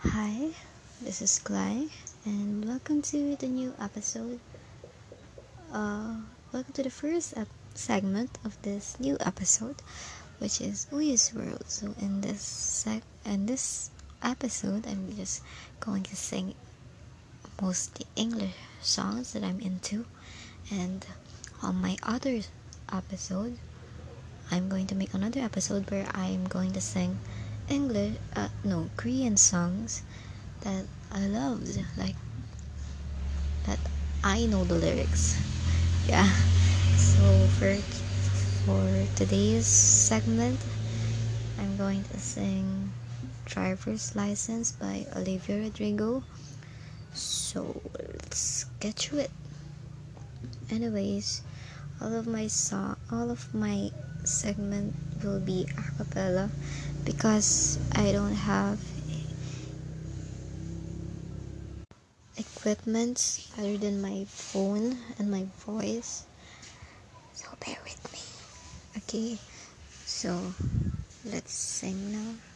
Hi, this is Clay, and welcome to the new episode. Uh, welcome to the first ep- segment of this new episode, which is Uyu's World. So in this seg- in this episode, I'm just going to sing mostly English songs that I'm into, and on my other episode, I'm going to make another episode where I'm going to sing English, uh, no, Korean songs that I loved, like that I know the lyrics. Yeah. So for for today's segment, I'm going to sing "Driver's License" by Olivia Rodrigo. So let's get to it. Anyways, all of my song, all of my segment will be a cappella because I don't have equipment other than my phone and my voice. So bear with me. Okay, so let's sing now.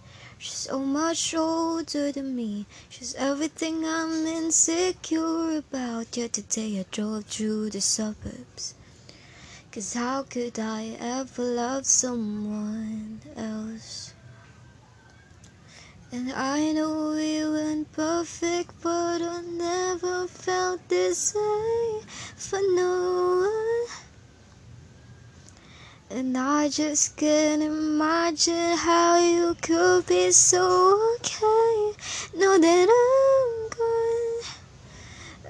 She's so much older than me. She's everything I'm insecure about. Yet today I drove through the suburbs. Cause how could I ever love someone else? And I know we weren't perfect, but I never felt this way for no. And I just can't imagine how you could be so okay. Know that I'm gone.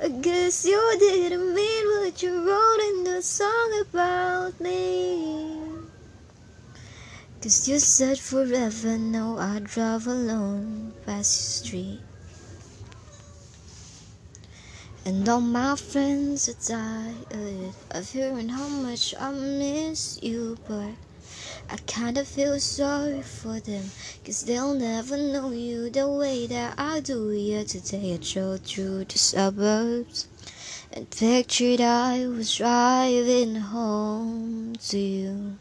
I guess you didn't mean what you wrote in the song about me. Cause you said forever, no, I drive alone past your street. And all my friends are tired uh, of hearing how much I miss you, but I kinda feel sorry for them, cause they'll never know you the way that I do. Yeah, today I drove through the suburbs and pictured I was driving home to you.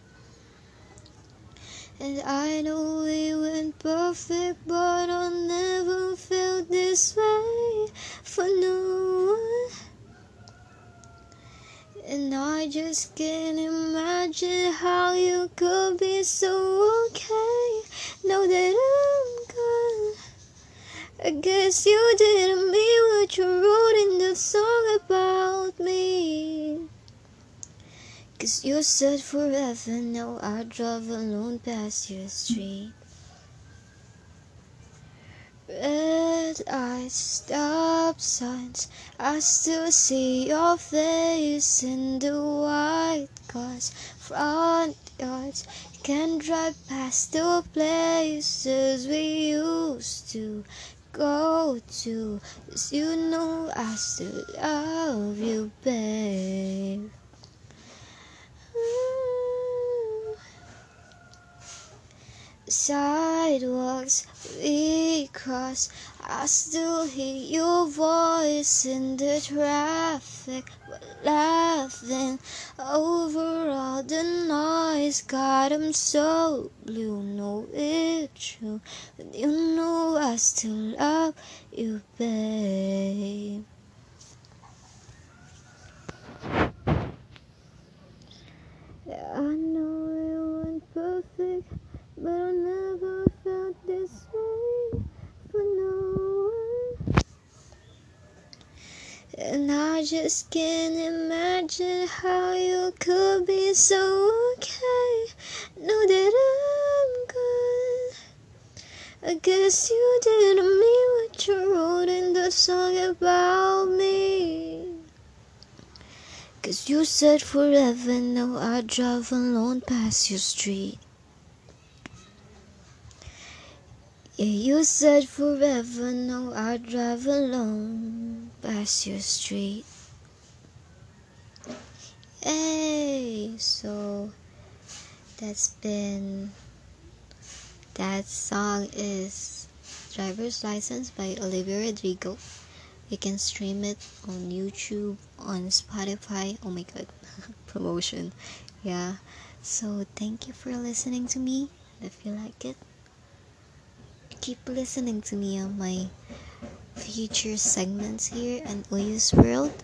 And I know we weren't perfect, but I never felt this way for no And I just can't imagine how you could be so okay. Know that I'm gone. I guess you didn't mean what you wrote in the song about me. Cause you said forever, now I drive alone past your street. Red eyes, stop signs, I still see your face in the white cars, front yards. Can drive past the places we used to go to. 'Cause you know I still love you, babe. Sidewalks we cross, I still hear your voice in the traffic, laughing over all the noise. God, I'm so blue, no, it's true, but you know I still love you, babe. Yeah, I know it wasn't perfect, but I never felt this way for no one. And I just can't imagine how you could be so okay. Know that I'm gone. I guess you didn't mean what you wrote in the song about me. Cause you said forever, now I drive alone past your street. Yeah, you said forever, no, I'd drive alone past your street. Hey, so that's been that song is Driver's License by Olivia Rodrigo. You can stream it on YouTube, on Spotify. Oh my god, promotion. Yeah. So thank you for listening to me. If you like it, keep listening to me on my future segments here on Oyu's World.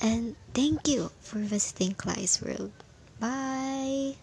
And thank you for visiting Clyde's World. Bye.